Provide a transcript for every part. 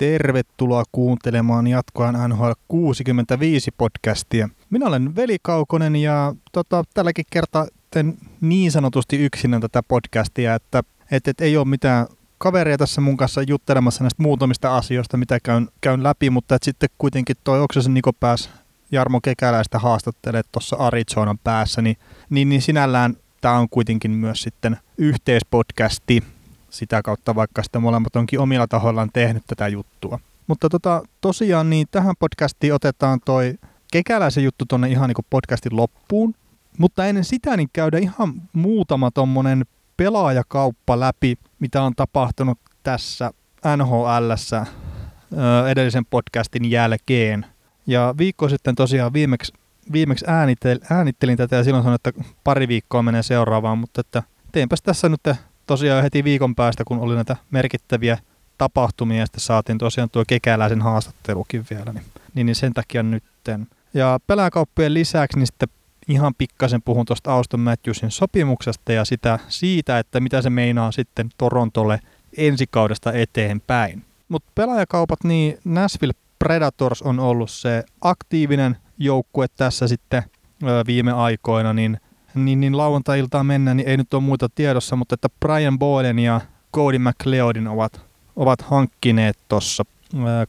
tervetuloa kuuntelemaan jatkoan NHL 65 podcastia. Minä olen Veli Kaukonen ja tota, tälläkin kertaa niin sanotusti yksinä tätä podcastia, että et, et ei ole mitään kaveria tässä mun kanssa juttelemassa näistä muutamista asioista, mitä käyn, käyn läpi, mutta et sitten kuitenkin toi Oksasen Niko pääsi Jarmo Kekäläistä haastattelee tuossa Arizonan päässä, niin, niin, niin sinällään tämä on kuitenkin myös sitten yhteispodcasti sitä kautta, vaikka sitten molemmat onkin omilla tahoillaan tehnyt tätä juttua. Mutta tota, tosiaan niin tähän podcastiin otetaan toi kekäläisen juttu tuonne ihan niin podcastin loppuun. Mutta ennen sitä niin käydä ihan muutama tommonen pelaajakauppa läpi, mitä on tapahtunut tässä nhl edellisen podcastin jälkeen. Ja viikko sitten tosiaan viimeksi, viimeksi äänitel, äänittelin tätä ja silloin sanoin, että pari viikkoa menee seuraavaan, mutta että teenpäs tässä nyt tosiaan heti viikon päästä, kun oli näitä merkittäviä tapahtumia ja sitten saatiin tosiaan tuo kekäläisen haastattelukin vielä, niin, niin, niin sen takia nytten. Ja pelääkauppien lisäksi niin sitten ihan pikkasen puhun tuosta Auston Matthewsin sopimuksesta ja sitä siitä, että mitä se meinaa sitten Torontolle ensi kaudesta eteenpäin. Mutta pelaajakaupat, niin Nashville Predators on ollut se aktiivinen joukkue tässä sitten viime aikoina, niin, niin, niin lauantai-iltaan mennään, niin ei nyt ole muuta tiedossa, mutta että Brian Boylen ja Cody McLeodin ovat, ovat hankkineet tuossa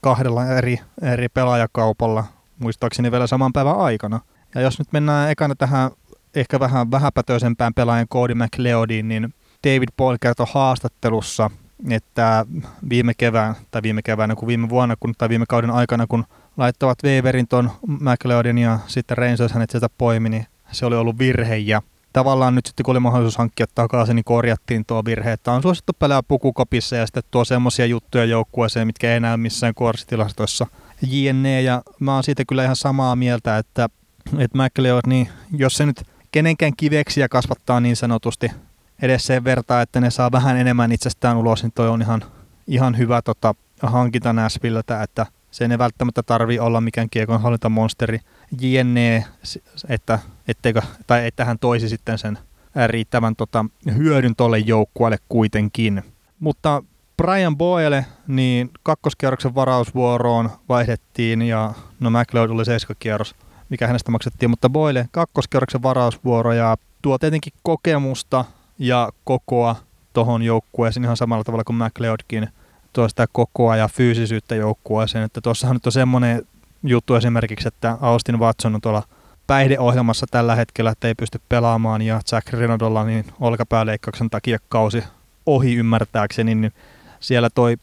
kahdella eri, eri pelaajakaupalla, muistaakseni vielä saman päivän aikana. Ja jos nyt mennään ekana tähän ehkä vähän vähäpätöisempään pelaajan Cody McLeodiin, niin David Boyle kertoi haastattelussa, että viime kevään, tai viime keväänä kuin viime vuonna, kun, tai viime kauden aikana, kun laittavat Weaverin ton McLeodin ja sitten Rangers hänet sieltä poimi, niin se oli ollut virhe ja tavallaan nyt sitten kun oli mahdollisuus hankkia takaisin, niin korjattiin tuo virhe, että on suosittu pelaa pukukopissa ja sitten tuo semmoisia juttuja joukkueeseen, mitkä ei näy missään kuorsitilastoissa. JNE ja mä oon siitä kyllä ihan samaa mieltä, että, että McLeod, niin jos se nyt kenenkään kiveksiä kasvattaa niin sanotusti edes sen vertaa, että ne saa vähän enemmän itsestään ulos, niin toi on ihan, ihan hyvä tota, hankinta Nashvilleltä, että se ei välttämättä tarvi olla mikään kiekonhallintamonsteri JNE, että, etteikö, tai että hän toisi sitten sen riittävän tota, hyödyn tolle joukkueelle kuitenkin. Mutta Brian Boyle, niin kakkoskierroksen varausvuoroon vaihdettiin ja no McLeod oli seiskakierros, mikä hänestä maksettiin, mutta Boyle kakkoskierroksen varausvuoro ja tuo tietenkin kokemusta ja kokoa tuohon joukkueeseen ihan samalla tavalla kuin McLeodkin tuo sitä kokoa ja fyysisyyttä joukkueeseen. Että tuossahan nyt on semmoinen juttu esimerkiksi, että Austin Watson on tuolla päihdeohjelmassa tällä hetkellä, että ei pysty pelaamaan ja Jack Renaultolla niin olkapääleikkauksen takia kausi ohi ymmärtääkseni, niin siellä toi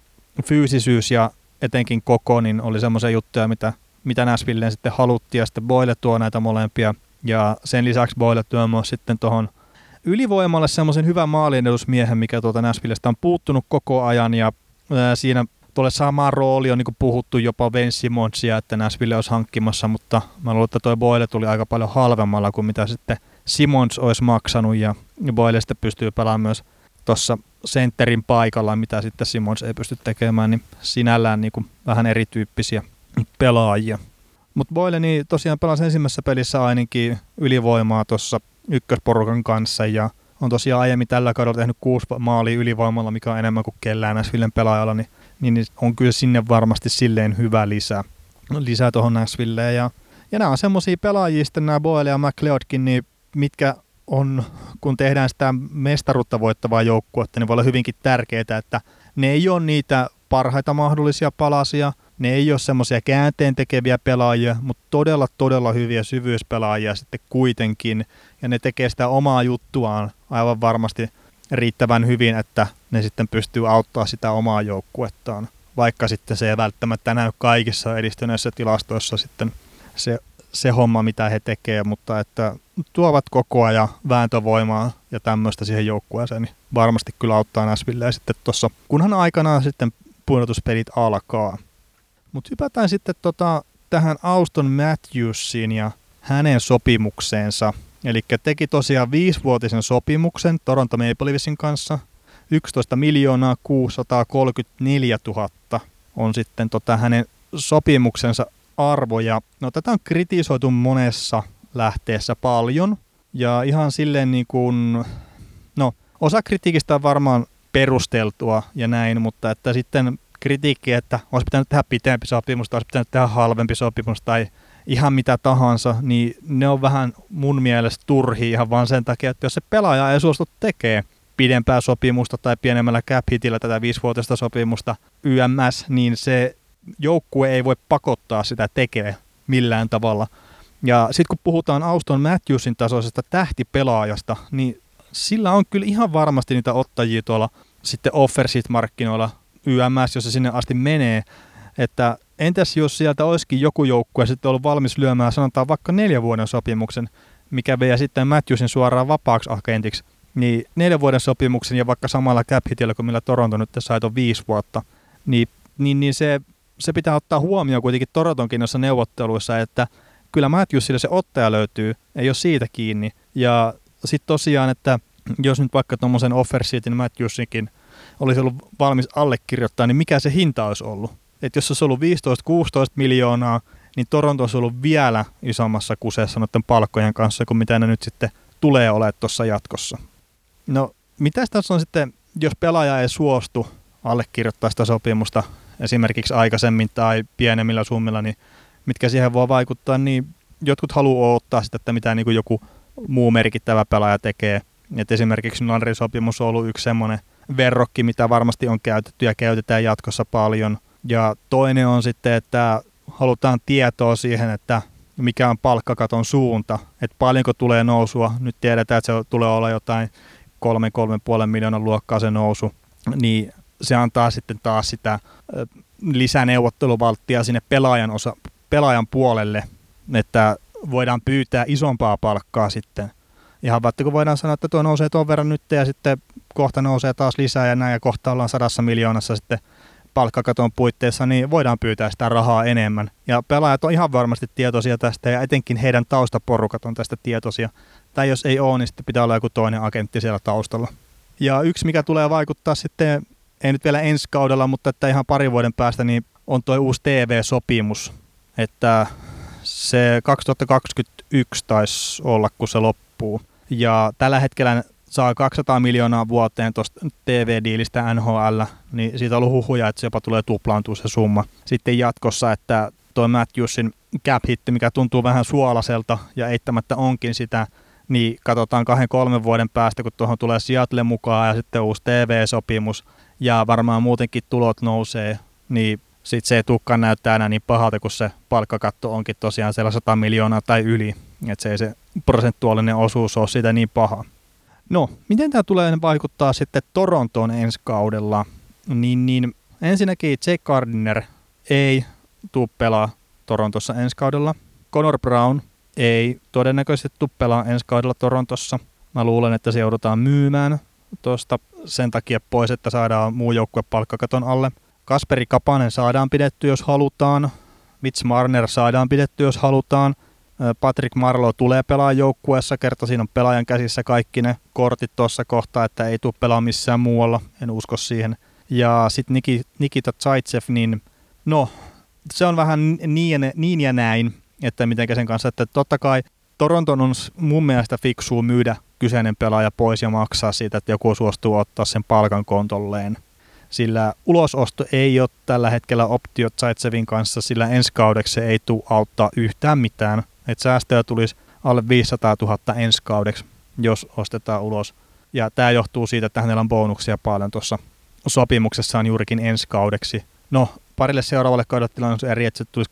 fyysisyys ja etenkin koko niin oli semmoisia juttuja, mitä, mitä Nashvilleen sitten haluttiin ja sitten Boyle tuo näitä molempia ja sen lisäksi Boyle tuo myös sitten tuohon ylivoimalle semmoisen hyvän maaliedusmiehen, mikä tuolta Nashvillestä on puuttunut koko ajan ja siinä tuolle samaan rooli on niin puhuttu jopa Ben Simonsia, että Nashville olisi hankkimassa, mutta mä luulen, että tuo Boyle tuli aika paljon halvemmalla kuin mitä sitten Simons olisi maksanut ja Boyle sitten pystyy pelaamaan myös tuossa sentterin paikalla, mitä sitten Simons ei pysty tekemään, niin sinällään niin vähän erityyppisiä pelaajia. Mutta Boyle niin tosiaan pelasi ensimmäisessä pelissä ainakin ylivoimaa tuossa ykkösporukan kanssa ja on tosiaan aiemmin tällä kaudella tehnyt kuusi maalia ylivoimalla, mikä on enemmän kuin kellään Nashvillen pelaajalla, niin, niin on kyllä sinne varmasti silleen hyvä lisä, lisää tuohon Nashvilleen. Ja, ja nämä on semmoisia pelaajia sitten nämä Boyle ja McLeodkin, niin mitkä on, kun tehdään sitä mestaruutta voittavaa joukkuetta, niin voi olla hyvinkin tärkeää, että ne ei ole niitä parhaita mahdollisia palasia – ne ei ole semmoisia käänteen tekeviä pelaajia, mutta todella, todella hyviä syvyyspelaajia sitten kuitenkin. Ja ne tekee sitä omaa juttuaan aivan varmasti riittävän hyvin, että ne sitten pystyy auttaa sitä omaa joukkuettaan. Vaikka sitten se ei välttämättä näy kaikissa edistyneissä tilastoissa sitten se, se homma, mitä he tekevät, mutta että tuovat koko ajan vääntövoimaa ja tämmöistä siihen joukkueeseen, niin varmasti kyllä auttaa Näsville sitten tuossa, kunhan aikanaan sitten pudotuspelit alkaa. Mutta hypätään sitten tota, tähän Auston Matthewsiin ja hänen sopimukseensa. Eli teki tosiaan viisivuotisen sopimuksen Toronto Maple Leafsin kanssa. 11 miljoonaa 634 000 on sitten tota hänen sopimuksensa arvo. Ja no, tätä on kritisoitu monessa lähteessä paljon. Ja ihan silleen niin kuin, no osa kritiikistä on varmaan perusteltua ja näin, mutta että sitten kritiikki, että olisi pitänyt tehdä pitempi sopimus, olisi pitänyt tehdä halvempi sopimus tai ihan mitä tahansa, niin ne on vähän mun mielestä turhi ihan vaan sen takia, että jos se pelaaja ei suostu tekee pidempää sopimusta tai pienemmällä cap hitillä tätä viisivuotista sopimusta YMS, niin se joukkue ei voi pakottaa sitä tekemään millään tavalla. Ja sitten kun puhutaan Auston Matthewsin tasoisesta tähtipelaajasta, niin sillä on kyllä ihan varmasti niitä ottajia tuolla sitten offersit-markkinoilla YMS, jos se sinne asti menee. Että entäs jos sieltä olisikin joku joukkue sitten ollut valmis lyömään sanotaan vaikka neljän vuoden sopimuksen, mikä vie sitten Matthewsin suoraan vapaaksi agentiksi, niin neljän vuoden sopimuksen ja vaikka samalla cap kuin millä Toronto nyt sai on viisi vuotta, niin, niin, niin se, se pitää ottaa huomioon kuitenkin Torontonkin noissa neuvotteluissa, että kyllä Matthewsille se ottaja löytyy, ei ole siitä kiinni. Ja sitten tosiaan, että jos nyt vaikka tuommoisen offer sheetin Matthewsinkin olisi ollut valmis allekirjoittaa, niin mikä se hinta olisi ollut? Että jos se olisi ollut 15-16 miljoonaa, niin Toronto olisi ollut vielä isommassa kuseessa noiden palkkojen kanssa kuin mitä ne nyt sitten tulee olemaan tuossa jatkossa. No, mitä tässä on sitten, jos pelaaja ei suostu allekirjoittaa sitä sopimusta esimerkiksi aikaisemmin tai pienemmillä summilla, niin mitkä siihen voi vaikuttaa, niin jotkut haluaa ottaa sitä, että mitä niin joku muu merkittävä pelaaja tekee. Et esimerkiksi Landrin sopimus on ollut yksi semmoinen verrokki, mitä varmasti on käytetty ja käytetään jatkossa paljon. Ja toinen on sitten, että halutaan tietoa siihen, että mikä on palkkakaton suunta, että paljonko tulee nousua. Nyt tiedetään, että se tulee olla jotain 3-3,5 miljoonan luokkaa se nousu, niin se antaa sitten taas sitä lisäneuvotteluvalttia sinne pelaajan, osa, pelaajan puolelle, että voidaan pyytää isompaa palkkaa sitten. Ihan vaikka kun voidaan sanoa, että tuo nousee tuon verran nyt ja sitten kohta nousee taas lisää ja näin ja kohta ollaan sadassa miljoonassa sitten palkkakaton puitteissa, niin voidaan pyytää sitä rahaa enemmän. Ja pelaajat on ihan varmasti tietoisia tästä ja etenkin heidän taustaporukat on tästä tietoisia. Tai jos ei ole, niin sitten pitää olla joku toinen agentti siellä taustalla. Ja yksi, mikä tulee vaikuttaa sitten, ei nyt vielä ensi kaudella, mutta että ihan pari vuoden päästä, niin on tuo uusi TV-sopimus. Että se 2021 taisi olla, kun se loppuu. Ja tällä hetkellä saa 200 miljoonaa vuoteen tuosta TV-diilistä NHL, niin siitä on ollut huhuja, että se jopa tulee tuplaantua se summa. Sitten jatkossa, että tuo Matthewsin cap hitti, mikä tuntuu vähän suolaselta ja eittämättä onkin sitä, niin katsotaan kahden kolmen vuoden päästä, kun tuohon tulee Seattle mukaan ja sitten uusi TV-sopimus ja varmaan muutenkin tulot nousee, niin sitten se ei tulekaan näyttää enää niin pahalta, kun se palkkakatto onkin tosiaan siellä 100 miljoonaa tai yli, että se ei se prosentuaalinen osuus ole siitä niin paha. No, miten tämä tulee vaikuttaa sitten Torontoon ensi kaudella? Niin, niin ensinnäkin Jake Gardiner ei tule pelaa Torontossa ensi kaudella. Conor Brown ei todennäköisesti tule pelaa ensi kaudella Torontossa. Mä luulen, että se joudutaan myymään tuosta sen takia pois, että saadaan muu joukkue palkkakaton alle. Kasperi Kapanen saadaan pidetty, jos halutaan. Mitch Marner saadaan pidetty, jos halutaan – Patrick Marlow tulee pelaa joukkueessa, kerta siinä on pelaajan käsissä kaikki ne kortit tuossa kohtaa, että ei tule pelaa missään muualla, en usko siihen. Ja sitten Nikita Zaitsev, niin no, se on vähän niin niin ja näin, että miten sen kanssa, että totta kai Toronton on mun mielestä fiksua myydä kyseinen pelaaja pois ja maksaa siitä, että joku suostuu ottaa sen palkan kontolleen. Sillä ulososto ei ole tällä hetkellä optio Zaitsevin kanssa, sillä ensi kaudeksi se ei tule auttaa yhtään mitään että säästöä tulisi alle 500 000 ensi kaudeksi, jos ostetaan ulos. Ja tämä johtuu siitä, että hänellä on bonuksia paljon tuossa sopimuksessaan juurikin ensi kaudeksi. No, parille seuraavalle kaudelle tilanne on eri, että se tulisi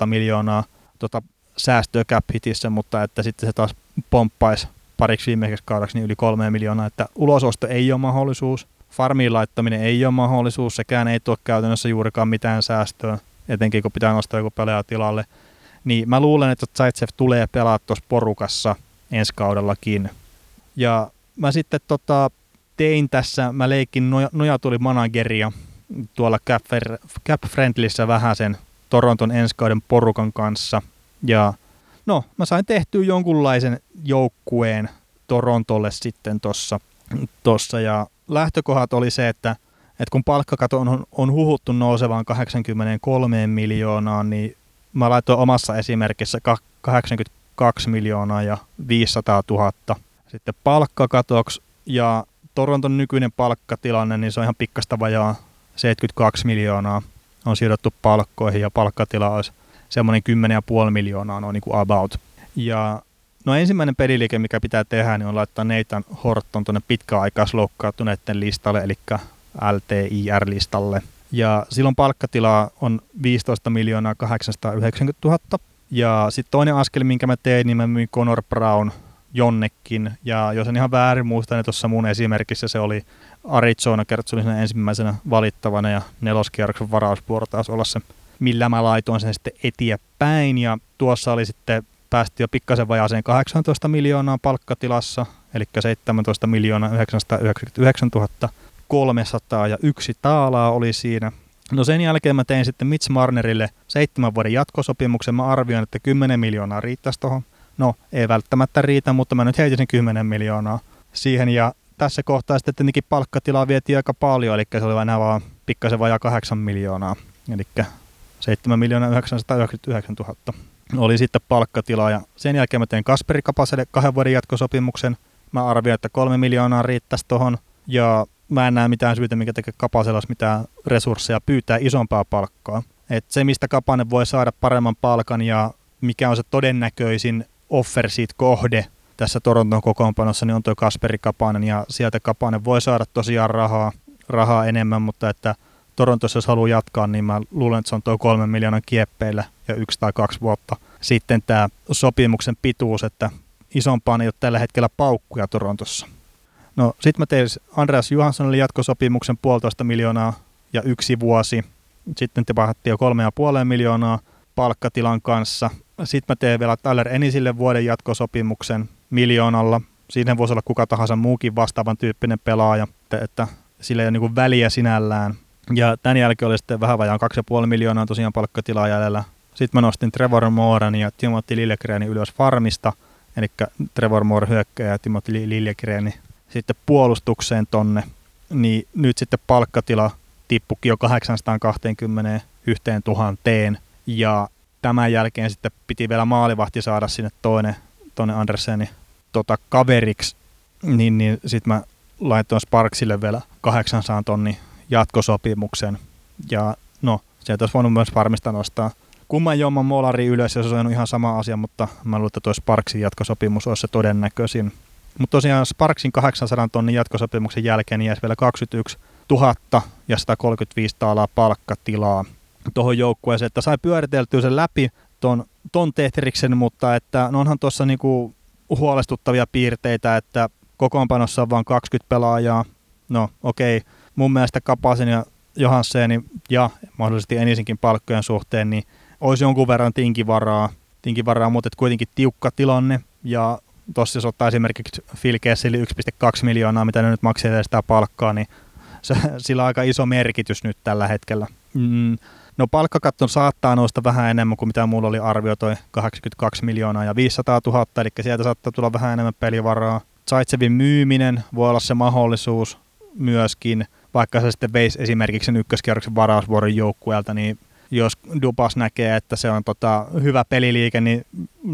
3,5 miljoonaa tota, säästöä cap hitissä, mutta että sitten se taas pomppaisi pariksi viimeiseksi kaudeksi niin yli kolme miljoonaa, että ulososto ei ole mahdollisuus, farmiin laittaminen ei ole mahdollisuus, sekään ei tuo käytännössä juurikaan mitään säästöä, etenkin kun pitää nostaa joku pelaaja tilalle. Niin mä luulen, että Zaitsev tulee pelaa tuossa porukassa ensi kaudellakin. Ja mä sitten tota, tein tässä, mä leikin noja, nojatuli manageria tuolla Cap, Cap Friendlissä vähän sen Toronton ensi kauden porukan kanssa. Ja no, mä sain tehtyä jonkunlaisen joukkueen Torontolle sitten tuossa. Tossa, ja lähtökohdat oli se, että, että kun palkkakato on, on huhuttu nousevaan 83 miljoonaan, niin mä laitoin omassa esimerkissä 82 miljoonaa ja 500 000 sitten palkkakatoksi ja Toronton nykyinen palkkatilanne, niin se on ihan pikkasta vajaa 72 miljoonaa on sidottu palkkoihin ja palkkatila olisi semmoinen 10,5 miljoonaa noin niin kuin about. Ja no ensimmäinen peliliike, mikä pitää tehdä, niin on laittaa Nathan Horton tuonne pitkäaikaisloukkaantuneiden listalle, eli LTIR-listalle. Ja silloin palkkatilaa on 15 miljoonaa 890 000. Ja sitten toinen askel, minkä mä tein, niin mä myin Conor Brown jonnekin. Ja jos en ihan väärin muista, niin tuossa mun esimerkissä se oli Arizona kertsollisena ensimmäisenä valittavana ja neloskierroksen varausvuoro taas olla se, millä mä laitoin sen sitten eteenpäin. Ja tuossa oli sitten päästi jo pikkasen vajaaseen 18 miljoonaa palkkatilassa, eli 17 miljoonaa 999 300 ja yksi taalaa oli siinä. No sen jälkeen mä tein sitten Mitch Marnerille seitsemän vuoden jatkosopimuksen. Mä arvioin, että 10 miljoonaa riittäisi tuohon. No, ei välttämättä riitä, mutta mä nyt heitin sen 10 miljoonaa siihen. Ja tässä kohtaa sitten tietenkin palkkatilaa vietiin aika paljon, eli se oli enää vaan pikkasen vajaa 8 miljoonaa. Eli 7 miljoonaa 999 000 oli sitten palkkatila ja sen jälkeen mä tein Kasperi Kapaselle kahden vuoden jatkosopimuksen. Mä arvioin, että kolme miljoonaa riittäisi tuohon ja mä en näe mitään syytä, mikä tekee Kapasella mitään resursseja pyytää isompaa palkkaa. Et se, mistä Kapanen voi saada paremman palkan ja mikä on se todennäköisin offer siitä kohde tässä Toronton kokoonpanossa, niin on tuo Kasperi Kapanen ja sieltä Kapanen voi saada tosiaan rahaa, rahaa enemmän, mutta että Torontossa jos haluaa jatkaa, niin mä luulen, että se on tuo kolmen miljoonan kieppeillä ja yksi tai kaksi vuotta. Sitten tämä sopimuksen pituus, että isompaan ei ole tällä hetkellä paukkuja Torontossa. No sitten mä tein Andreas Johanssonille jatkosopimuksen puolitoista miljoonaa ja yksi vuosi. Sitten te pahattiin jo kolme ja puoleen miljoonaa palkkatilan kanssa. Sitten mä teen vielä Tyler Enisille vuoden jatkosopimuksen miljoonalla. Siinä voisi olla kuka tahansa muukin vastaavan tyyppinen pelaaja, että, että sillä ei ole niin väliä sinällään. Ja tämän jälkeen oli sitten vähän vajaan 2,5 miljoonaa tosiaan palkkatilaa jäljellä. Sitten mä nostin Trevor Mooren ja Timothy Liljegreni ylös farmista, eli Trevor Moore hyökkäjä ja Timothy Liljegreni sitten puolustukseen tonne, niin nyt sitten palkkatila tippukin jo 820 yhteen tuhanteen. Ja tämän jälkeen sitten piti vielä maalivahti saada sinne toinen, toinen Anderseni tota, kaveriksi, niin, niin sitten mä laitoin Sparksille vielä 800 tonni jatkosopimuksen. Ja no, sieltä olisi voinut myös varmista nostaa. Kumman jomman molari ylös ja se on ihan sama asia, mutta mä luulen, että tuo Sparksin jatkosopimus olisi se todennäköisin. Mutta tosiaan Sparksin 800 tonnin jatkosopimuksen jälkeen jäisi vielä 21 000 ja 135 taalaa palkkatilaa tuohon joukkueeseen, että sai pyöriteltyä sen läpi ton, ton Tetriksen, mutta että no onhan tuossa niinku huolestuttavia piirteitä, että kokoonpanossa on vain 20 pelaajaa. No okei, okay. mun mielestä Kapasen ja Johansseni ja mahdollisesti Enisinkin palkkojen suhteen, niin olisi jonkun verran tinkivaraa, tinkivaraa mutta kuitenkin tiukka tilanne ja tuossa jos ottaa esimerkiksi Phil Kesseli 1,2 miljoonaa, mitä ne nyt maksaa sitä palkkaa, niin se, sillä on aika iso merkitys nyt tällä hetkellä. Mm, no palkkakatto saattaa nousta vähän enemmän kuin mitä mulla oli arvio toi 82 miljoonaa ja 500 000, eli sieltä saattaa tulla vähän enemmän pelivaraa. Zaitsevin myyminen voi olla se mahdollisuus myöskin, vaikka se sitten veisi esimerkiksi sen ykköskierroksen varausvuoron joukkueelta, niin jos Dupas näkee, että se on tota, hyvä peliliike, niin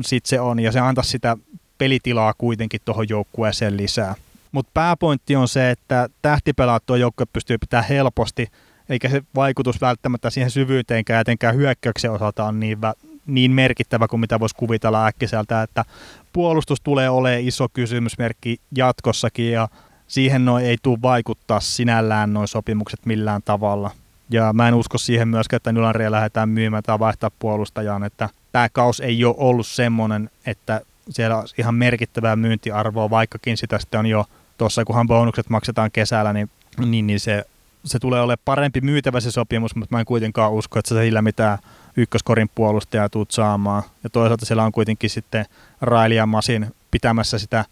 sit se on, ja se antaa sitä pelitilaa kuitenkin tuohon joukkueeseen lisää. Mutta pääpointti on se, että tähtipelaat tuo joukkue pystyy pitämään helposti, eikä se vaikutus välttämättä siihen syvyyteenkään, etenkään hyökkäyksen osalta on niin, vä- niin merkittävä kuin mitä voisi kuvitella äkkiseltä, että puolustus tulee olemaan iso kysymysmerkki jatkossakin ja siihen noin ei tule vaikuttaa sinällään noin sopimukset millään tavalla. Ja mä en usko siihen myöskään, että Nylanria lähdetään myymään tai vaihtaa puolustajaan, että tämä kaus ei ole ollut semmoinen, että siellä on ihan merkittävää myyntiarvoa, vaikkakin sitä sitten on jo tuossa, kunhan bonukset maksetaan kesällä, niin, niin, niin se, se tulee olemaan parempi myytävä se sopimus, mutta mä en kuitenkaan usko, että sillä mitään ykköskorin puolustajaa tuut saamaan. Ja toisaalta siellä on kuitenkin sitten Raili ja Masin pitämässä sitä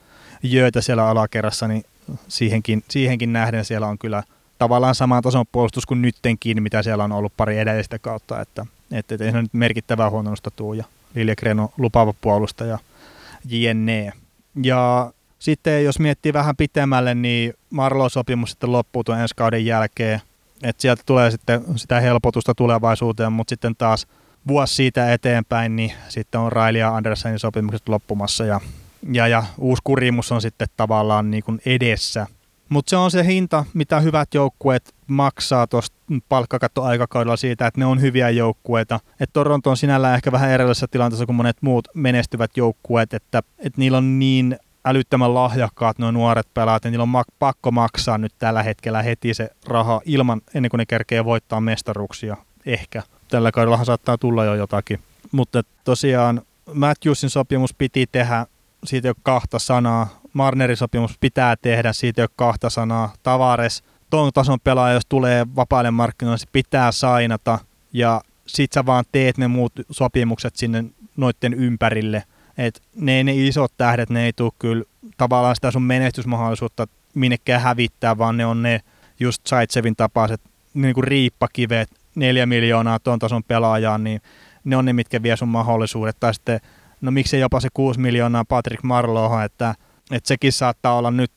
jöötä siellä alakerrassa, niin siihenkin, siihenkin nähden siellä on kyllä tavallaan saman tason puolustus kuin nyttenkin, mitä siellä on ollut pari edellistä kautta, että, että, ei se nyt merkittävää huonosta tuu ja Liljegren on lupaava puolustaja – jne. Ja sitten jos miettii vähän pitemmälle, niin Marlo-sopimus sitten loppuu tuon ensi kauden jälkeen. että sieltä tulee sitten sitä helpotusta tulevaisuuteen, mutta sitten taas vuosi siitä eteenpäin, niin sitten on Riley ja Andersenin sopimukset loppumassa ja, ja, ja uusi kurimus on sitten tavallaan niin kuin edessä. Mutta se on se hinta, mitä hyvät joukkueet maksaa tuosta palkkakattoaikakaudella siitä, että ne on hyviä joukkueita. Että Toronto on sinällään ehkä vähän erillisessä tilanteessa kuin monet muut menestyvät joukkueet, että, että niillä on niin älyttömän lahjakkaat nuo nuoret pelaat, ja niillä on pakko maksaa nyt tällä hetkellä heti se raha ilman, ennen kuin ne kerkee voittaa mestaruksia. Ehkä. Tällä kaudellahan saattaa tulla jo jotakin. Mutta tosiaan Matthewsin sopimus piti tehdä, siitä ole kahta sanaa. Marnerin sopimus pitää tehdä, siitä ole kahta sanaa. Tavares, tuon tason pelaaja, jos tulee vapaille markkinoille, se pitää sainata. Ja sit sä vaan teet ne muut sopimukset sinne noitten ympärille. Et ne, ne isot tähdet, ne ei tule kyllä tavallaan sitä sun menestysmahdollisuutta minnekään hävittää, vaan ne on ne just Saitsevin tapaiset niin kuin riippakivet, neljä miljoonaa tuon tason pelaajaa, niin ne on ne, mitkä vie sun mahdollisuudet. Tai sitten, no miksei jopa se 6 miljoonaa Patrick Marloho, että, että sekin saattaa olla nyt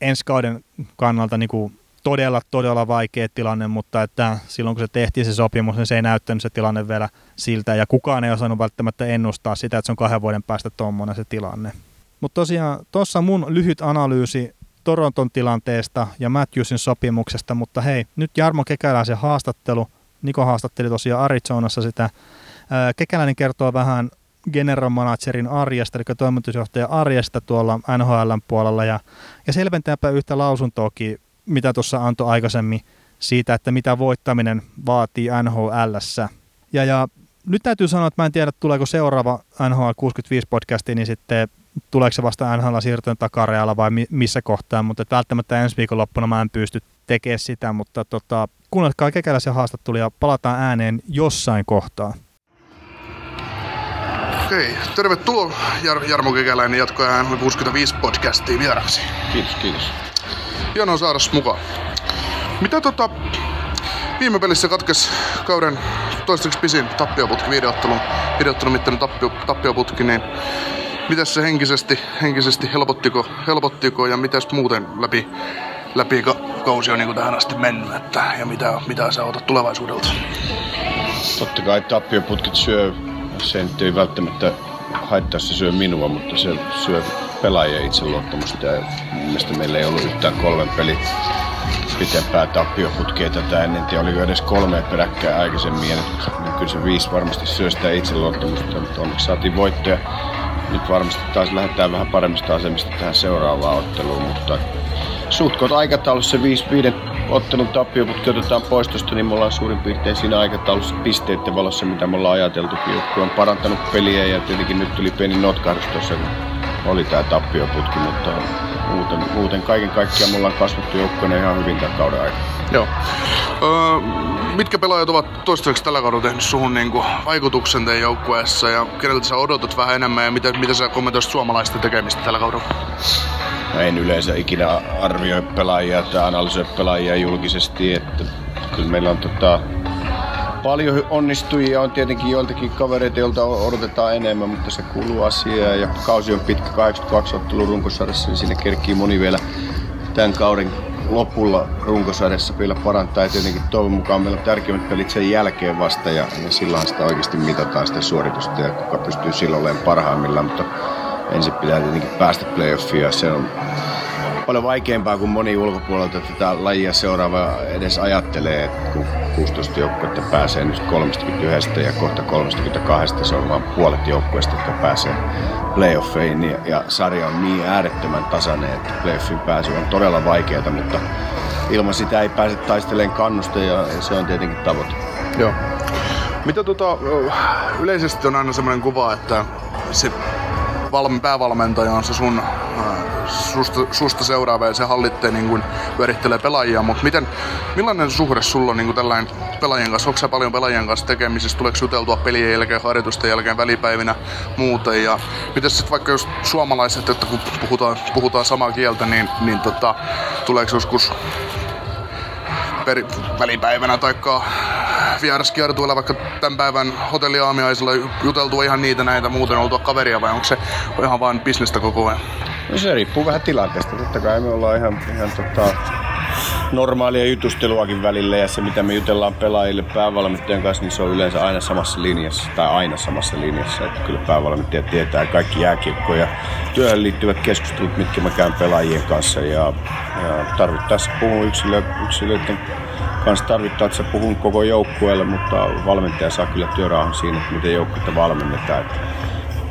ensi kauden kannalta niin kuin todella, todella vaikea tilanne, mutta että silloin kun se tehtiin se sopimus, niin se ei näyttänyt se tilanne vielä siltä, ja kukaan ei osannut välttämättä ennustaa sitä, että se on kahden vuoden päästä tuommoinen se tilanne. Mutta tosiaan tuossa mun lyhyt analyysi Toronton tilanteesta ja Matthewsin sopimuksesta, mutta hei, nyt Jarmo Kekäläisen haastattelu. Niko haastatteli tosiaan Arizonassa sitä. Kekäläinen kertoo vähän general managerin arjesta, eli toimitusjohtaja arjesta tuolla NHLn puolella, ja, ja selventääpä yhtä lausuntoakin, mitä tuossa antoi aikaisemmin siitä, että mitä voittaminen vaatii NHLssä. Ja, ja nyt täytyy sanoa, että mä en tiedä, tuleeko seuraava NHL 65 podcasti, niin sitten tuleeko se vasta NHL siirtön takarealla vai missä kohtaa, mutta välttämättä ensi viikonloppuna mä en pysty tekemään sitä, mutta tota, kuunnelkaa kekäläisen haastattelua ja palataan ääneen jossain kohtaa. Okei, tervetuloa Jar- Jarmo Kekäläinen jatkoa NHL 65 podcastiin vieraksi. Kiitos, kiitos. Hienoa saada mukaan. Mitä tota, viime pelissä katkes kauden toistaiseksi pisin tappioputki, videottelun, videottelun mittainen tappio, tappioputki, niin mitäs se henkisesti, henkisesti helpottiko, helpottiko ja mitäs muuten läpi, läpi ka- kausi on niin tähän asti mennyt, että, ja mitä, mitä sä otat tulevaisuudelta? Totta kai tappioputket syö, se ei välttämättä haittaa, se syö minua, mutta se syö pelaajien itseluottamusta ja mielestäni meillä ei ollut yhtään kolmen peli pitempää tappioputkia tätä ennen. Ja oliko edes kolme peräkkäin aikaisemmin. Ja nyt, niin kyllä se viisi varmasti syö sitä itseluottamusta, mutta onneksi saatiin voittoja. Nyt varmasti taas lähdetään vähän paremmista asemista tähän seuraavaan otteluun, mutta suhtkot aikataulussa viisi, viiden ottelun tappioputki otetaan pois tosta, niin me ollaan suurin piirtein siinä aikataulussa pisteiden valossa, mitä me ollaan ajateltukin. Joku on parantanut peliä ja tietenkin nyt tuli pieni notkahdus tuossa, kun oli tämä tappioputki, mutta muuten, muuten kaiken kaikkiaan me ollaan kasvattu joukkueena ihan hyvin tämän kauden aikana. Joo. Öö, mitkä pelaajat ovat toistaiseksi tällä kaudella tehnyt suhun niin kuin, vaikutuksen teidän joukkueessa ja keneltä sä odotat vähän enemmän ja mitä, mitä sä kommentoisit suomalaisten tekemistä tällä kaudella? Mä en yleensä ikinä arvioi pelaajia tai analysoi pelaajia julkisesti, että kyllä meillä on tota, paljon onnistujia on tietenkin joiltakin kavereita, joilta odotetaan enemmän, mutta se kuuluu asiaan. Ja kausi on pitkä, 82 ottelun runkosarjassa, niin sinne kerkii moni vielä tämän kauden lopulla runkosarjassa vielä parantaa. Ja tietenkin toivon mukaan meillä on tärkeimmät pelit sen jälkeen vasta ja, ja silloin sitä oikeasti mitataan sitä suoritusta ja kuka pystyy silloin olemaan parhaimmillaan. Mutta ensin pitää tietenkin päästä playoffiin ja se on paljon vaikeampaa kuin moni ulkopuolelta tätä lajia seuraava edes ajattelee, että kun 16 joukkuetta pääsee nyt 31 ja kohta 32, se on vain puolet joukkueista, jotka pääsee playoffeihin ja, ja sarja on niin äärettömän tasainen, että playoffin pääsy on todella vaikeaa, mutta ilman sitä ei pääse taistelemaan kannusta ja se on tietenkin tavoite. Joo. Mitä tota, yleisesti on aina semmoinen kuva, että se valmi, päävalmentaja on se sun susta, susta seuraava ja se hallittee niin kuin pyörittelee pelaajia, mutta miten, millainen suhde sulla on niin kuin tällainen pelaajien kanssa? Onko paljon pelaajien kanssa tekemisissä? Tuleeko juteltua pelien jälkeen, harjoitusten jälkeen, välipäivinä, muuten? Ja miten sitten vaikka jos suomalaiset, että kun puhutaan, puhutaan samaa kieltä, niin, niin tota, tuleeko joskus per, välipäivänä tai vieraskiertueella vaikka tämän päivän hotelliaamiaisilla juteltua ihan niitä näitä muuten oltua kaveria vai onko se ihan vain bisnestä koko ajan? No se riippuu vähän tilanteesta. Totta kai me ollaan ihan, ihan tota, normaalia jutusteluakin välillä ja se mitä me jutellaan pelaajille päävalmentajan kanssa, niin se on yleensä aina samassa linjassa tai aina samassa linjassa. Että kyllä päävalmentaja tietää kaikki jääkiekko ja työhön liittyvät keskustelut, mitkä mä käyn pelaajien kanssa ja, ja tarvittaessa puhun yksilö, yksilöiden kanssa tarvittaessa puhun koko joukkueelle, mutta valmentaja saa kyllä työrauhan siinä, että miten joukkuetta valmennetaan. Että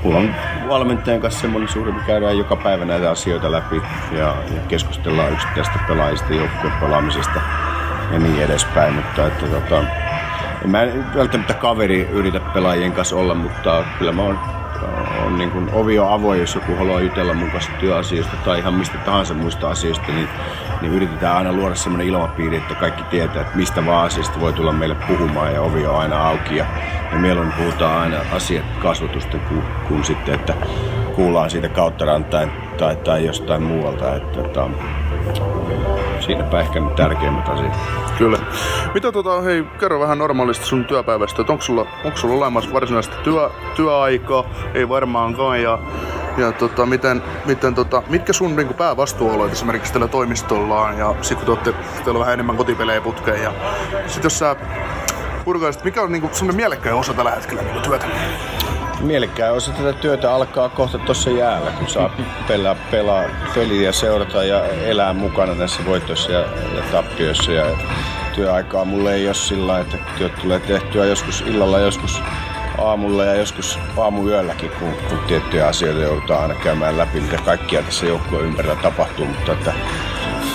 mulla on valmentajan kanssa semmoinen suhde, että käydään joka päivä näitä asioita läpi ja, ja keskustellaan yksittäistä pelaajista, joukkueen pelaamisesta ja niin edespäin. Mutta että, tota, mä välttämättä kaveri yritä pelaajien kanssa olla, mutta kyllä mä oon on niin kuin ovi on avoin, jos joku haluaa jutella mun kanssa työasioista tai ihan mistä tahansa muista asioista, niin, niin yritetään aina luoda semmoinen ilmapiiri, että kaikki tietää, että mistä vaan asiasta voi tulla meille puhumaan ja ovi on aina auki. Ja, ja mieluummin puhutaan aina asiat kasvatusten kuin, kuin sitten, että kuullaan siitä kautta rantain tai, tai jostain muualta. Että, että, siinäpä ehkä nyt tärkeimmät asiat. Kyllä. Mitä tota, hei, kerro vähän normaalisti sun työpäivästä, että onko sulla, onko sulla olemassa varsinaista työ, työaikaa? Ei varmaankaan, ja, ja tota, miten, miten, tota, mitkä sun niin päävastuualueet esimerkiksi tällä toimistolla on, ja sitten kun te olette, teillä on vähän enemmän kotipelejä putkeen, ja sitten jos sä purkaisit, mikä on niin semmoinen mielekkäin osa tällä hetkellä niin työtä? Mielekkää osa tätä työtä alkaa kohta tuossa jäällä, kun saa pelaa, pelaa peliä seurata ja elää mukana näissä voitoissa ja, ja tappioissa. Ja työaikaa mulle ei ole sillä että työt tulee tehtyä joskus illalla, joskus aamulla ja joskus aamuyölläkin, kun, kun tiettyjä asioita joudutaan aina käymään läpi, mitä kaikkia tässä joukkueen ympärillä tapahtuu. Mutta että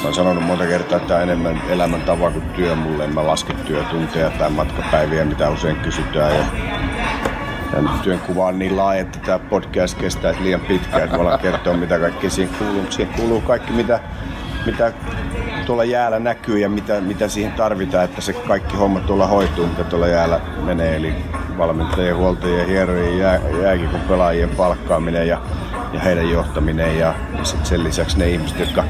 Mä oon sanonut monta kertaa, että tämä enemmän elämäntapa kuin työ mulle. En mä laske työtunteja tai matkapäiviä, mitä usein kysytään. Ja tämän työn kuva on niin laaja, että tämä podcast kestää liian pitkään, että voidaan kertoa mitä kaikkea siihen kuuluu. Siihen kuuluu kaikki, mitä, mitä tuolla jäällä näkyy ja mitä, mitä siihen tarvitaan, että se kaikki homma tuolla hoituu, mitä tuolla jäällä menee. Eli valmentajien, huoltajien, hierojen, jää, pelaajien palkkaaminen ja, ja heidän johtaminen ja, ja sit sen lisäksi ne ihmiset, jotka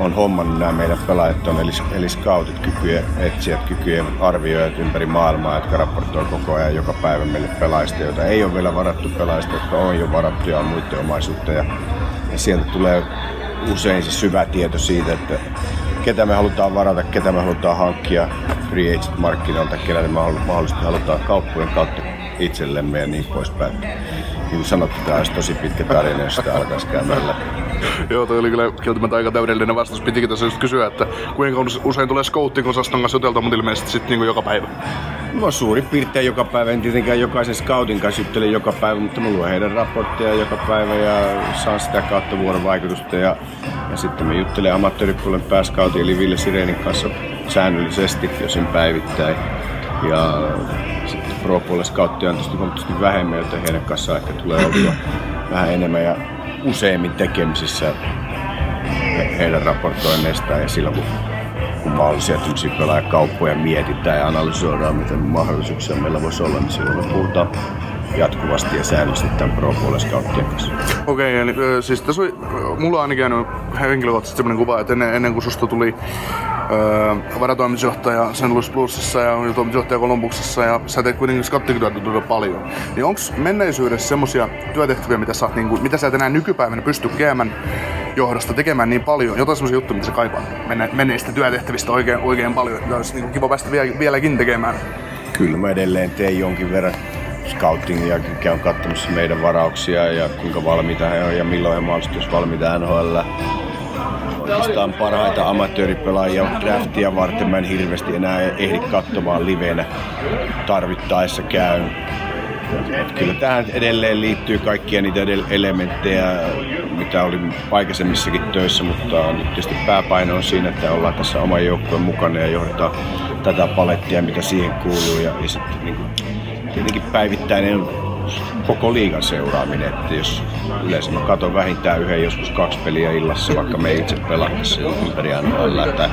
on hommannut nämä meidän pelaajat on, eli, eli scoutit, kykyjen etsijät, kykyjen arvioijat ympäri maailmaa, jotka raportoi koko ajan joka päivä meille pelaajista, joita ei ole vielä varattu pelaajista, jotka on jo varattu ja on muiden omaisuutta. Ja, ja sieltä tulee usein se syvä tieto siitä, että ketä me halutaan varata, ketä me halutaan hankkia free agent markkinoilta, kenelle me mahdollisesti halutaan kauppojen kautta itsellemme ja niin poispäin. Niin sanottu, tämä olisi tosi pitkä tarina, jos sitä alkaisi käymään läpi. Joo, toi oli kyllä kieltämättä aika täydellinen vastaus. Pitikin tässä just kysyä, että kuinka usein tulee scouting osaston kanssa juteltua, mutta ilmeisesti sitten niin joka päivä. No suurin piirtein joka päivä. En tietenkään jokaisen scoutin kanssa juttele joka päivä, mutta mä luen heidän raportteja joka päivä ja saan sitä kautta vuorovaikutusta. Ja, ja sitten mä juttelen amatööripuolen pääskautin eli Ville Sirenin kanssa säännöllisesti, jos en päivittäin. Ja sitten pro scoutti on tietysti huomattavasti vähemmän, joten heidän kanssaan ehkä tulee oltua vähän enemmän ja useimmin tekemisissä heidän raportoinneistaan ja silloin kun, kun mahdollisia pelaajakauppoja mietitään ja analysoidaan, miten mahdollisuuksia meillä voisi olla, niin silloin me puhutaan jatkuvasti ja säännöllisesti tämän pro kanssa. Okei, okay, eli siis tässä oli, mulla on ainakin jäänyt henkilökohtaisesti sellainen kuva, että ennen, ennen kuin susta tuli öö, varatoimitusjohtaja St. Louis Bluesissa ja toimitusjohtaja Columbuksessa ja sä teet kuitenkin skattikytyötä todella paljon. Niin onko menneisyydessä semmoisia työtehtäviä, mitä sä, oot, niin kuin, mitä sä et enää nykypäivänä pysty GMn johdosta tekemään niin paljon, jotain semmoisia juttuja, mitä sä kaipaat menneistä työtehtävistä oikein, oikein paljon, että olisi niin kiva päästä vieläkin tekemään? Kyllä mä edelleen teen jonkin verran scoutingia, käyn katsomassa meidän varauksia ja kuinka valmiita he on ja milloin he mahdollisesti valmiita NHL. Oikeastaan parhaita amatööripelaajia draftia varten mä en hirveästi enää ehdi katsomaan livenä. Tarvittaessa käyn. Et kyllä tähän edelleen liittyy kaikkia niitä elementtejä, mitä oli aikaisemmissakin töissä, mutta nyt tietysti pääpaino on siinä, että ollaan tässä oman joukkueen mukana ja johdetaan tätä palettia, mitä siihen kuuluu. Ja, ja sitten niin kuin, tietenkin päivittäinen koko liigan seuraaminen. Että jos yleensä mä katson vähintään yhden, joskus kaksi peliä illassa, vaikka me itse pelaamme ympäri NHL tai,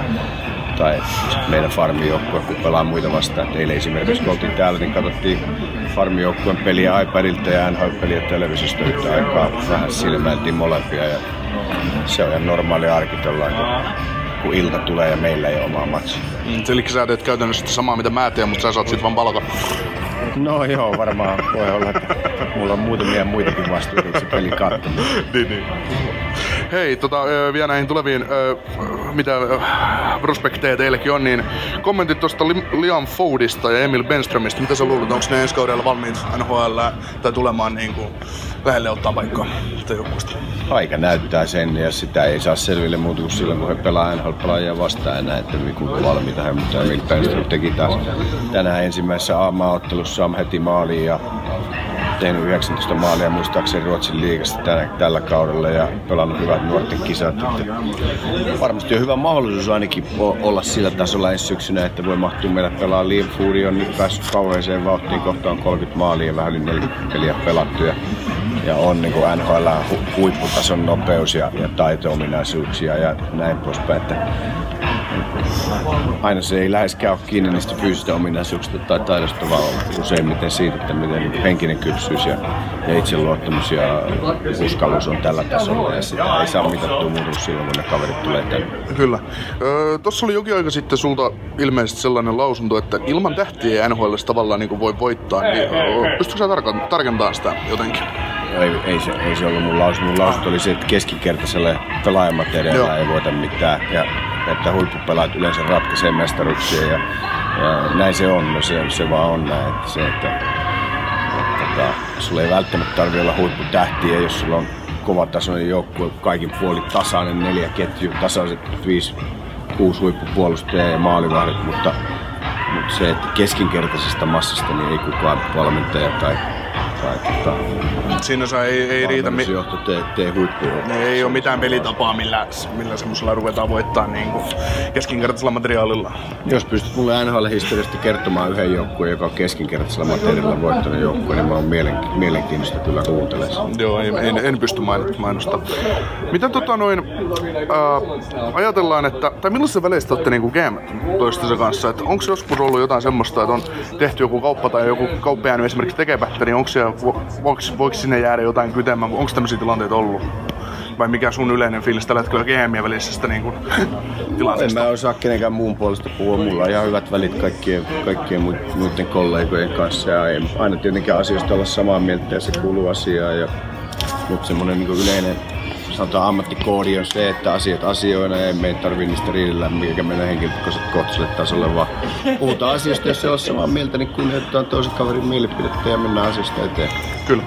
tai meidän farmijoukkue, kun pelaa muita vastaan. Et eilen esimerkiksi kun oltiin täällä, niin katsottiin farmijoukkueen peliä iPadilta ja NHL-peliä televisiosta yhtä aikaa. Vähän silmäiltiin molempia ja se on ihan normaali arki kun ilta tulee ja meillä ei ole omaa matsia. Mm, eli sä teet käytännössä samaa mitä mä teen, mutta sä saat sit vaan palkan. No joo, varmaan voi olla, että mulla on muutamia muitakin vastuuta, se peli katsomaan. niin, niin. Hei, tota, vielä näihin tuleviin, mitä prospekteja teillekin on, niin kommentit tuosta Liam Fodista ja Emil Benströmistä. Mitä sä luulet, onko ne ensi kaudella valmiit NHL tai tulemaan niin kuin, lähelle ottaa paikkaa joukkueesta? Aika näyttää sen ja sitä ei saa selville muuta kuin silloin, kun he pelaa NHL-pelaajia vastaan näin, että kuinka valmiita he, mutta Emil Benström teki taas tänään ensimmäisessä A-maaottelussa heti maaliin ja tehnyt 19 maalia muistaakseni Ruotsin liigasta tänä, tällä kaudella ja pelannut hyvät nuorten kisat. Että varmasti on hyvä mahdollisuus ainakin olla sillä tasolla ensi syksynä, että voi mahtua meillä pelaa. Liam Foodi on nyt päässyt kauheeseen vauhtiin, kohtaan 30 maalia ja vähän yli 40 peliä pelattu. Ja, ja on niin kuin NHL hu- huipputason nopeus ja, ja taito-ominaisuuksia ja näin poispäin. Että aina se ei läheskään ole kiinni niistä fyysistä ominaisuuksista tai taidosta, vaan useimmiten siitä, että miten henkinen kypsyys ja, ja itseluottamus ja uskallus on tällä tasolla. Ja sitä ei saa mitattua muuta silloin, kun ne kaverit tulee tänne. Kyllä. Öö, Tuossa oli jokin aika sitten sulta ilmeisesti sellainen lausunto, että ilman tähtiä NHL tavallaan niin voi voittaa. Niin, pystytkö sä tarkentamaan sitä jotenkin? Ei, ei, se, ei se ollut mun lausunto. Mun lausunto oli se, että keskinkertaiselle pelaajamateriaalilla ei voita mitään. Ja että huippupelaat yleensä ratkaisee mestaruksia ja, ja näin se on, no se, se vaan on näin, että se, että, että, että sulla ei välttämättä tarvitse olla huipputähtiä, jos sulla on kovatasoinen joukkue, kaikin puoli tasainen neljä ketju, tasaiset viisi, kuusi huippupuolustajaa ja maalivahdit, mutta, mutta se, että keskinkertaisesta massasta niin ei kukaan valmentaja tai tai tota, Siinä ei, ei riitä... Mi- tee, tee huippuja. Ei ole mitään pelitapaa, millä, millä semmoisella ruvetaan voittaa niin kuin keskinkertaisella materiaalilla. Jos pystyt mulle NHL-historiasta kertomaan yhden joukkueen, joka on keskinkertaisella materiaalilla voittanut joukkue, niin mä oon mielenki- mielenkiintoista kyllä kuuntelemaan. Joo, en, en, en pysty mainosta. Mitä tota noin, äh, ajatellaan, että, tai millaisessa väleissä olette niin GM toistensa kanssa, onko joskus ollut jotain semmoista, että on tehty joku kauppa tai joku kauppa jäänyt esimerkiksi tekemättä, niin onko siellä, voiko, voiko sinne jäädä jotain kytemään? Onko tämmöisiä tilanteita ollut? Vai mikä sun yleinen fiilis tällä hetkellä GMien välisestä niin kuin, tilanteesta? En mä osaa kenenkään muun puolesta puhua. Mulla on ihan hyvät välit kaikkien, kaikkien muiden kollegojen kanssa. Ja ei aina tietenkin asioista olla samaa mieltä ja se kuuluu asiaan. Ja, mutta semmoinen niin yleinen sanotaan ammattikoodi on se, että asiat asioina ja me ei tarvii niistä riidellä, mikä mennä henkilökohtaiselle tasolle, vaan puhutaan asioista, jos se on samaa mieltä, niin kunnioitetaan toisen kaverin mielipidettä ja mennään asiasta eteen. Kyllä.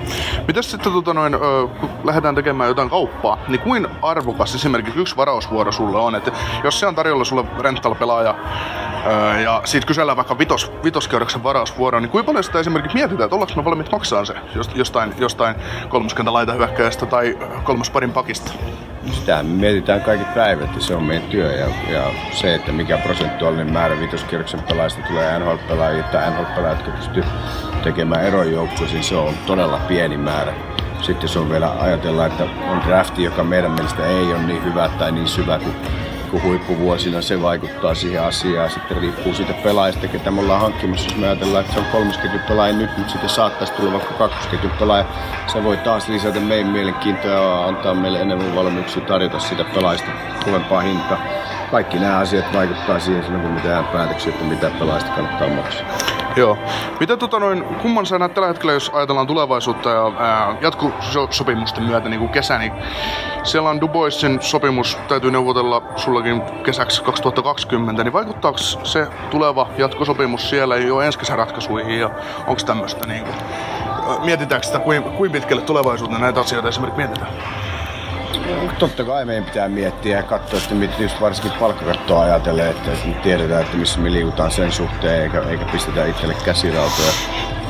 Mitäs sitten tota noin, kun lähdetään tekemään jotain kauppaa, niin kuin arvokas esimerkiksi yksi varausvuoro sulle on, että jos se on tarjolla sulle rental-pelaaja ja siitä kysellään vaikka vitos, vitoskeudoksen varausvuoro, niin kuinka paljon sitä esimerkiksi mietitään, että ollaanko me valmiit maksaa se jostain, jostain kolmoskenttä laitahyökkäjästä tai kolmosparin pakista? Sitä mietitään kaikki päivät ja se on meidän työ ja, ja se, että mikä prosentuaalinen määrä vitoskierroksen pelaajista tulee NHL-pelaajia tai NHL-pelaajat, jotka pystyy tekemään eron joukkueisiin, se on todella pieni määrä. Sitten jos on vielä ajatellaan, että on drafti, joka meidän mielestä ei ole niin hyvä tai niin syvä kuin kuin huippuvuosina, se vaikuttaa siihen asiaan. Sitten riippuu siitä pelaajasta, ketä me ollaan hankkimassa. Jos me ajatellaan, että se on kolmosketjun pelaaja nyt, mutta sitten saattaisi tulla vaikka kakkosketjun pelaaja. Se voi taas lisätä meidän mielenkiintoa ja antaa meille enemmän valmiuksia tarjota sitä pelaajista kovempaa hintaa. Kaikki nämä asiat vaikuttaa siihen kun mitään päätöksiä, että mitä pelaajista kannattaa maksaa. Joo. Mitä tota noin, kumman sä näet tällä hetkellä, jos ajatellaan tulevaisuutta ja ää, jatkosopimusten myötä niin kuin kesä, niin siellä on Duboisin sopimus, täytyy neuvotella sullakin kesäksi 2020, niin vaikuttaako se tuleva jatkosopimus siellä jo ensi kesän ratkaisuihin ja onko tämmöistä niin kuin, mietitäänkö sitä, kuin, kuin pitkälle tulevaisuuteen näitä asioita esimerkiksi mietitään? Totta kai meidän pitää miettiä ja katsoa, että mit, just varsinkin palkkakattoa ajatellen, että me tiedetään, että missä me liikutaan sen suhteen, eikä, eikä pistetä itselle käsirautoja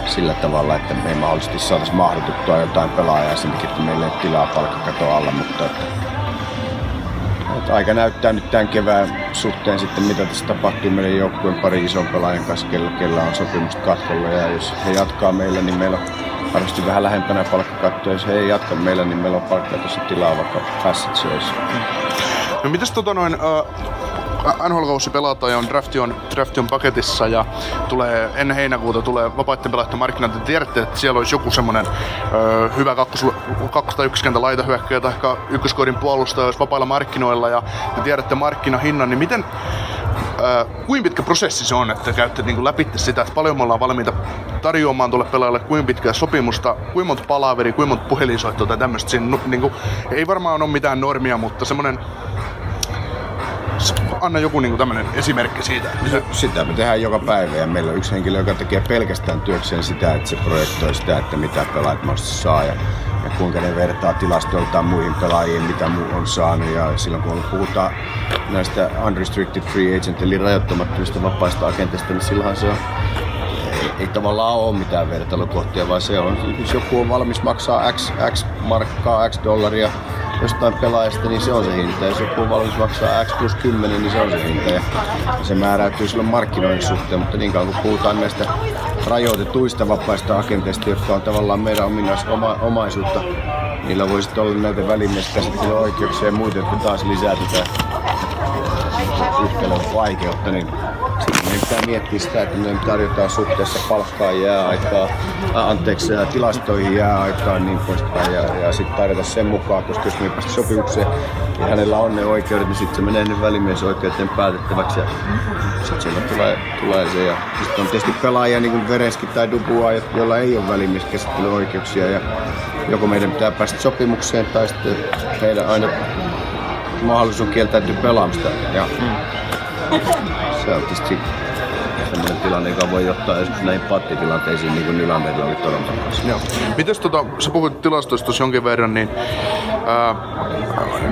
sillä tavalla, että me ei mahdollisesti saataisiin mahdotuttua jotain pelaajaa sen takia, että meillä ei ole tilaa palkkakatoa alla, mutta että, että aika näyttää nyt tämän kevään suhteen sitten, mitä tässä tapahtuu meidän joukkueen pari ison pelaajan kanssa, kellä, kellä on sopimusta katkolla. Ja jos he jatkaa meillä, niin meillä on varmasti vähän lähempänä palkkakattoa. Jos he ei jatka meillä, niin meillä on palkkakatossa tilaa vaikka passageissa. No mitäs tota noin, äh, NHL-kausi pelataan ja on drafti on, drafti on paketissa ja tulee ennen heinäkuuta tulee vapaiden pelaajien markkinat. Te tiedätte, että siellä olisi joku semmoinen hyvä kakkos, kakkos tai ykköskentä laitahyökkäjä tai ykköskoodin puolustaja olisi vapailla markkinoilla ja te tiedätte markkinahinnan, niin miten Kuinka pitkä prosessi se on, että käytte niin läpi sitä, että paljon me ollaan valmiita tarjoamaan tuolle pelaajalle, kuinka pitkää sopimusta, kuinka monta palaveri, kuinka monta puhelinsoittoa tai tämmöistä. Siinä, niin kuin, ei varmaan ole mitään normia, mutta semmoinen anna joku niin tämmöinen esimerkki siitä. Mitä... Sitä me tehdään joka päivä ja meillä on yksi henkilö, joka tekee pelkästään työkseen sitä, että se projektoi sitä, että mitä pelaajat saa ja, ja kuinka ne vertaa tilastoiltaan muihin pelaajiin, mitä muu on saanut. Ja silloin kun puhutaan näistä unrestricted free agent eli rajoittamattomista vapaista agenteista, niin silloin se on ei, ei tavallaan ole mitään vertailukohtia, vaan se on, jos joku on valmis maksaa X, X markkaa, X dollaria jostain pelaajasta, niin se on se hinta. Jos joku on valmis maksaa X plus 10, niin se on se hinta. Ja se määräytyy silloin markkinoinnin suhteen, mutta niin kauan kun puhutaan näistä rajoitetuista vapaista agenteista, jotka on tavallaan meidän ominais, oma, omaisuutta, niillä voisi olla näitä välimieskäsittelyoikeuksia ja muita, jotka taas lisää tätä yhtälön vaikeutta, niin meidän pitää miettiä sitä, että me tarjotaan suhteessa palkkaa jää aikaa, anteeksi, tilastoihin jää aikaa ja niin poispäin. Ja, ja sitten tarjota sen mukaan, koska jos me päästä sopimukseen ja hänellä on ne oikeudet, niin sitten se menee ne välimiesoikeuteen päätettäväksi. Ja sitten siellä tulee, tulee se. Ja sitten on tietysti pelaajia niin kuin Vereski tai Dubua, joilla ei ole välimieskäsittelyoikeuksia. Ja joko meidän pitää päästä sopimukseen tai sitten heidän aina mahdollisuus kieltäytyä pelaamista. Ja mm. Se on tietysti semmoinen tilanne, joka voi johtaa joskus näihin pattitilanteisiin, niin kuin Nylanderilla oli Toronton kanssa. Joo. Mites tota, sä puhuit tilastoista jonkin verran, niin ää,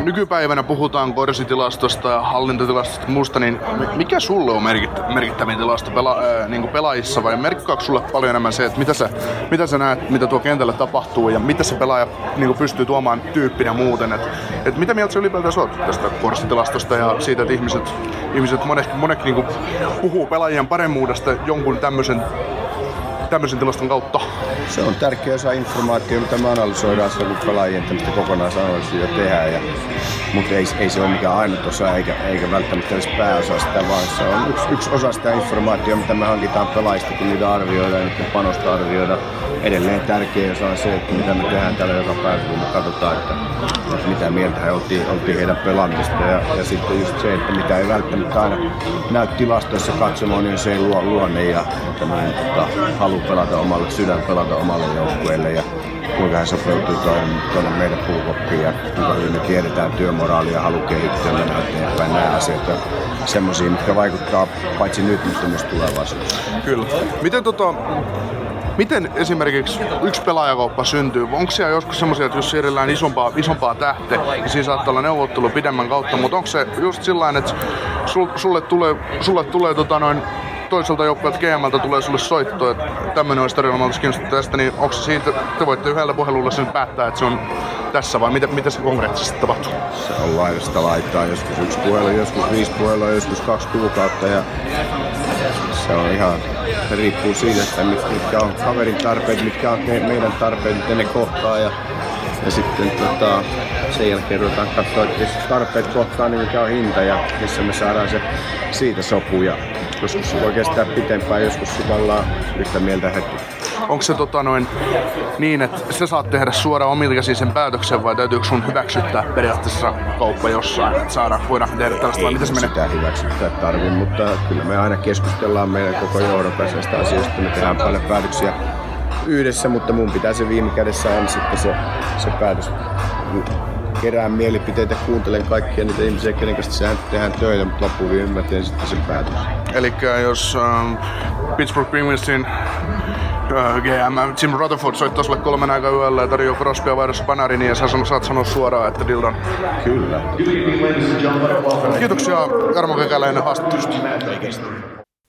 nykypäivänä puhutaan korsitilastosta ja hallintatilastosta muusta, niin mikä sulle on merkittä, merkittävin tilasto? Pela, ää, niin kuin pelaajissa vai merkkaako sulle paljon enemmän se, että mitä sä, mitä sä näet, mitä tuo kentällä tapahtuu ja mitä se pelaaja niin kuin pystyy tuomaan tyyppinä muuten, että et mitä mieltä sä ylipäätään oot tästä korsitilastosta ja siitä, että ihmiset, ihmiset monet, monet niin kuin puhuu pelaajien paremmuudesta jonkun tämmöisen tämmöisen tilaston kautta. Se on tärkeä osa informaatiota, mitä me analysoidaan kun pelaajien kokonaisanalyysiä tehdään. Ja, mutta ei, ei, se ole mikään ainut osa eikä, eikä välttämättä edes pääosa sitä, vaan se on yksi, yksi osa sitä informaatiota, mitä me hankitaan pelaajista, kun niitä arvioidaan ja niiden panosta arvioidaan. Edelleen tärkeä osa on se, että mitä me tehdään täällä joka päivä, kun me katsotaan, että, että mitä mieltä he oltiin, oltiin heidän pelaamista. Ja, ja sitten just se, että mitä ei välttämättä aina näy tilastoissa katsomaan, niin se ei luo luonne ja tämmöinen tota, halu pelata omalle, sydän pelata omalle joukkueelle ja kuinka hän sopeutuu tuonne meidän puukoppiin ja kuinka hyvin me tiedetään työmoraali ja halu kehittyä mennä eteenpäin. Nämä asiat semmoisia, mitkä vaikuttaa paitsi nyt, mutta myös tulevaisuudessa. Kyllä. Miten tota, Miten esimerkiksi yksi pelaajakauppa syntyy? Onko siellä joskus semmoisia, että jos siirrellään isompaa, isompaa tähteä, niin siinä saattaa olla neuvottelu pidemmän kautta, mutta onko se just sillä että sulle tulee, sulle tulee tota noin toiselta joukkueelta GMltä tulee sulle soitto, että tämmöinen olisi tarjolla, mä kiinnostunut tästä, niin onko siitä, te voitte yhdellä puhelulla sen päättää, että se on tässä vai mitä, mitä se konkreettisesti tapahtuu? Se on laidasta laittaa joskus yksi puhelu, joskus viisi puhelua, joskus kaksi kuukautta ja se on ihan, se riippuu siitä, että mitkä on kaverin tarpeet, mitkä on meidän tarpeet, miten ne kohtaa ja ja sitten tota, sen jälkeen ruvetaan katsoa, että jos tarpeet kohtaa, niin mikä on hinta ja missä me saadaan se siitä sopu. Ja joskus se voi kestää pitempään, joskus sitä ollaan yhtä mieltä hetki. Onko se tota noin, niin, että sä saat tehdä suoraan omilta käsin sen päätöksen vai täytyykö sun hyväksyttää periaatteessa kauppa jossain, että saadaan, voidaan tehdä tällaista vai miten se menee? Sitä hyväksyttää tarvii, mutta kyllä me aina keskustellaan meidän koko johdon kanssa asioista. Me tehdään paljon päätöksiä yhdessä, mutta mun pitää se viime kädessä on sitten se, se päätös. Kerään mielipiteitä, kuuntelen kaikkia niitä ihmisiä, kenen kanssa tehdään töitä, mutta loppuun mä teen sitten sen päätös. Eli jos um, Pittsburgh Penguinsin uh, GM Jim Rutherford soittaa sulle kolmen aikaa yöllä ja tarjoaa Crosbya vaihdossa Panarin, niin sä saat sanoa suoraan, että Dildon. Kyllä. Kiitoksia Jarmo Kekäläinen haastattelusta.